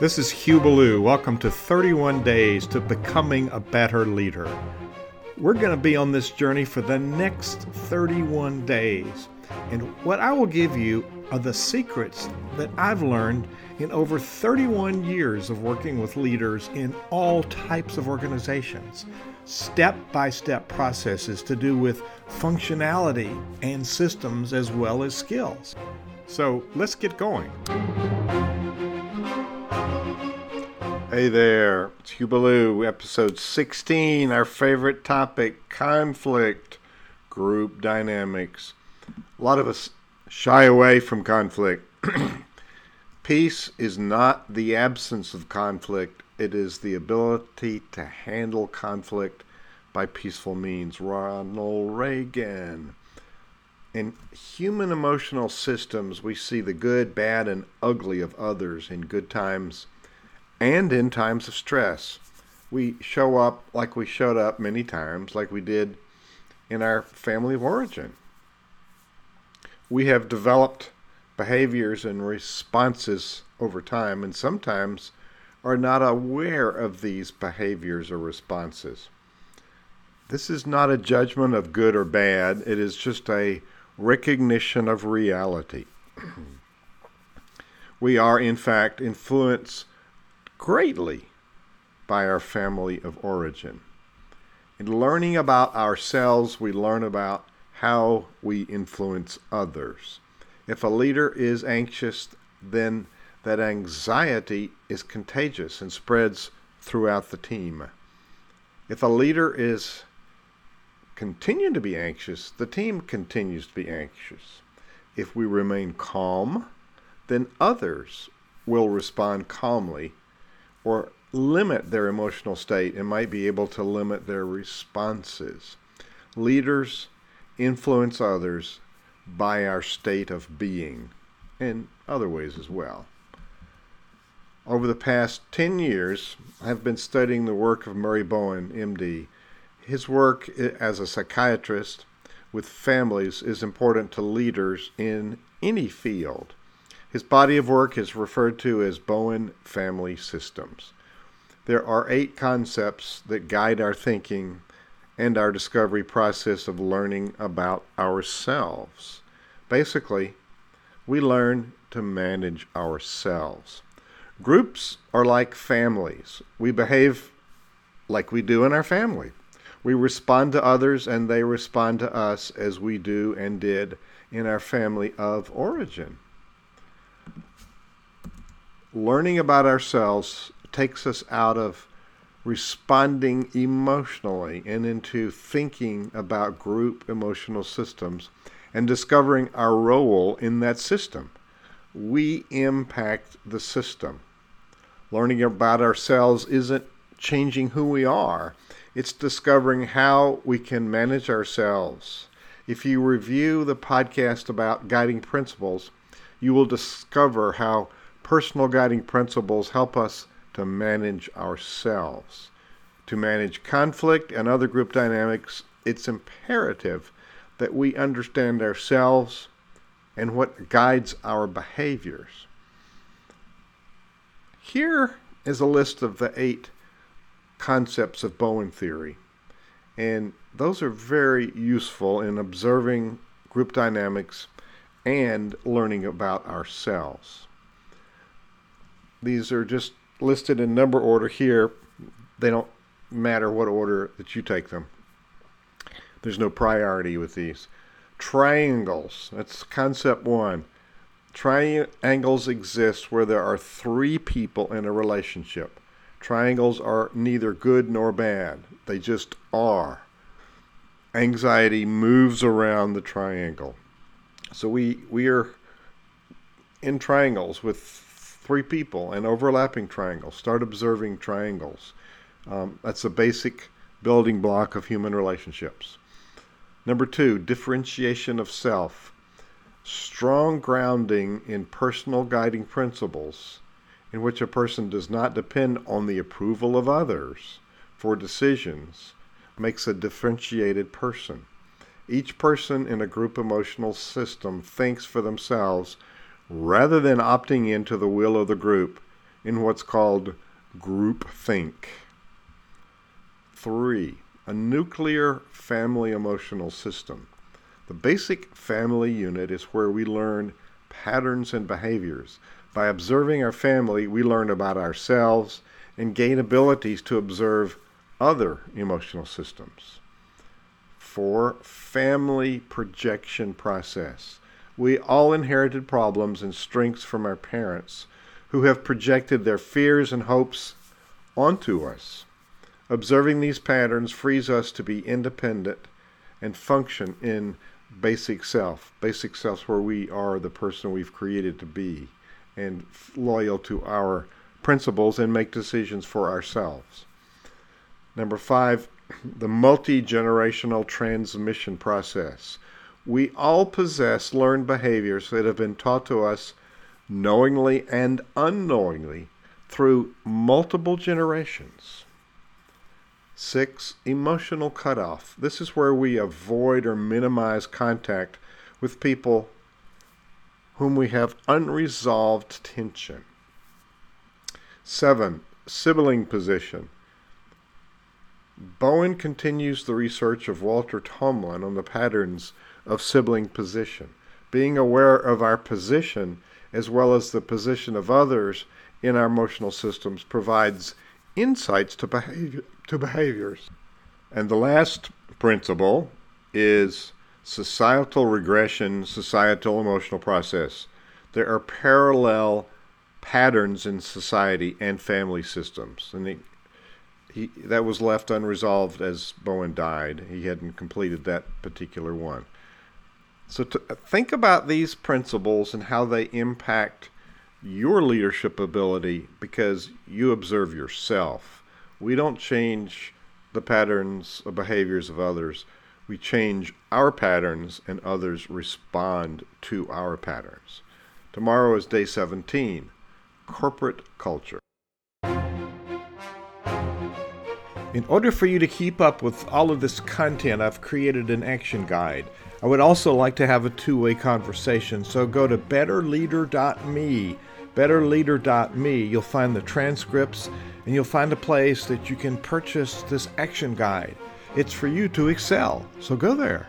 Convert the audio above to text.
This is Hugh Ballou. Welcome to 31 Days to Becoming a Better Leader. We're going to be on this journey for the next 31 days. And what I will give you are the secrets that I've learned in over 31 years of working with leaders in all types of organizations. Step by step processes to do with functionality and systems as well as skills. So let's get going. Hey there, it's Hugh Ballou, episode 16, our favorite topic conflict, group dynamics. A lot of us shy away from conflict. Peace is not the absence of conflict, it is the ability to handle conflict by peaceful means. Ronald Reagan. In human emotional systems, we see the good, bad, and ugly of others in good times and in times of stress. We show up like we showed up many times, like we did in our family of origin. We have developed behaviors and responses over time, and sometimes are not aware of these behaviors or responses. This is not a judgment of good or bad, it is just a recognition of reality. we are, in fact, influenced greatly by our family of origin. In learning about ourselves, we learn about how we influence others. If a leader is anxious, then that anxiety is contagious and spreads throughout the team. If a leader is continuing to be anxious, the team continues to be anxious. If we remain calm, then others will respond calmly or limit their emotional state and might be able to limit their responses. Leaders influence others by our state of being in other ways as well. Over the past 10 years, I've been studying the work of Murray Bowen, MD. His work as a psychiatrist with families is important to leaders in any field. His body of work is referred to as Bowen Family Systems. There are eight concepts that guide our thinking and our discovery process of learning about ourselves. Basically, we learn to manage ourselves. Groups are like families. We behave like we do in our family. We respond to others and they respond to us as we do and did in our family of origin learning about ourselves takes us out of responding emotionally and into thinking about group emotional systems and discovering our role in that system. We impact the system. Learning about ourselves isn't changing who we are, it's discovering how we can manage ourselves. If you review the podcast about guiding principles, you will discover how personal guiding principles help us to manage ourselves. To manage conflict and other group dynamics, it's imperative that we understand ourselves and what guides our behaviors. Here is a list of the eight concepts of Bowen theory, and those are very useful in observing group dynamics and learning about ourselves. These are just listed in number order here. They don't matter what order that you take them. There's no priority with these. Triangles. That's concept one. Triangles exist where there are three people in a relationship. Triangles are neither good nor bad, they just are. Anxiety moves around the triangle. So we, we are in triangles with three people and overlapping triangles. Start observing triangles. Um, that's a basic building block of human relationships. Number two, differentiation of self. Strong grounding in personal guiding principles in which a person does not depend on the approval of others for decisions makes a differentiated person. Each person in a group emotional system thinks for themselves rather than opting into the will of the group, in what's called group think. Three, a nuclear family emotional system. The basic family unit is where we learn patterns and behaviors. By observing our family, we learn about ourselves and gain abilities to observe other emotional systems. Four, family projection process. We all inherited problems and strengths from our parents who have projected their fears and hopes onto us. Observing these patterns frees us to be independent and function in basic self. Basic self where we are the person we've created to be and loyal to our principles and make decisions for ourselves. Number five, the multi generational transmission process. We all possess learned behaviors that have been taught to us knowingly and unknowingly through multiple generations. Six, emotional cutoff. This is where we avoid or minimize contact with people whom we have unresolved tension. Seven, sibling position. Bowen continues the research of Walter Toman on the patterns of sibling position. Being aware of our position as well as the position of others in our emotional systems provides insights to, behavior, to behaviors. And the last principle is societal regression, societal emotional process. There are parallel patterns in society and family systems. And he, he, that was left unresolved as Bowen died. He hadn't completed that particular one. So to, think about these principles and how they impact your leadership ability because you observe yourself. We don't change the patterns of behaviors of others. We change our patterns and others respond to our patterns. Tomorrow is day 17, corporate culture. In order for you to keep up with all of this content, I've created an action guide. I would also like to have a two way conversation, so go to betterleader.me betterleader.me. You'll find the transcripts and you'll find a place that you can purchase this action guide. It's for you to excel, so go there.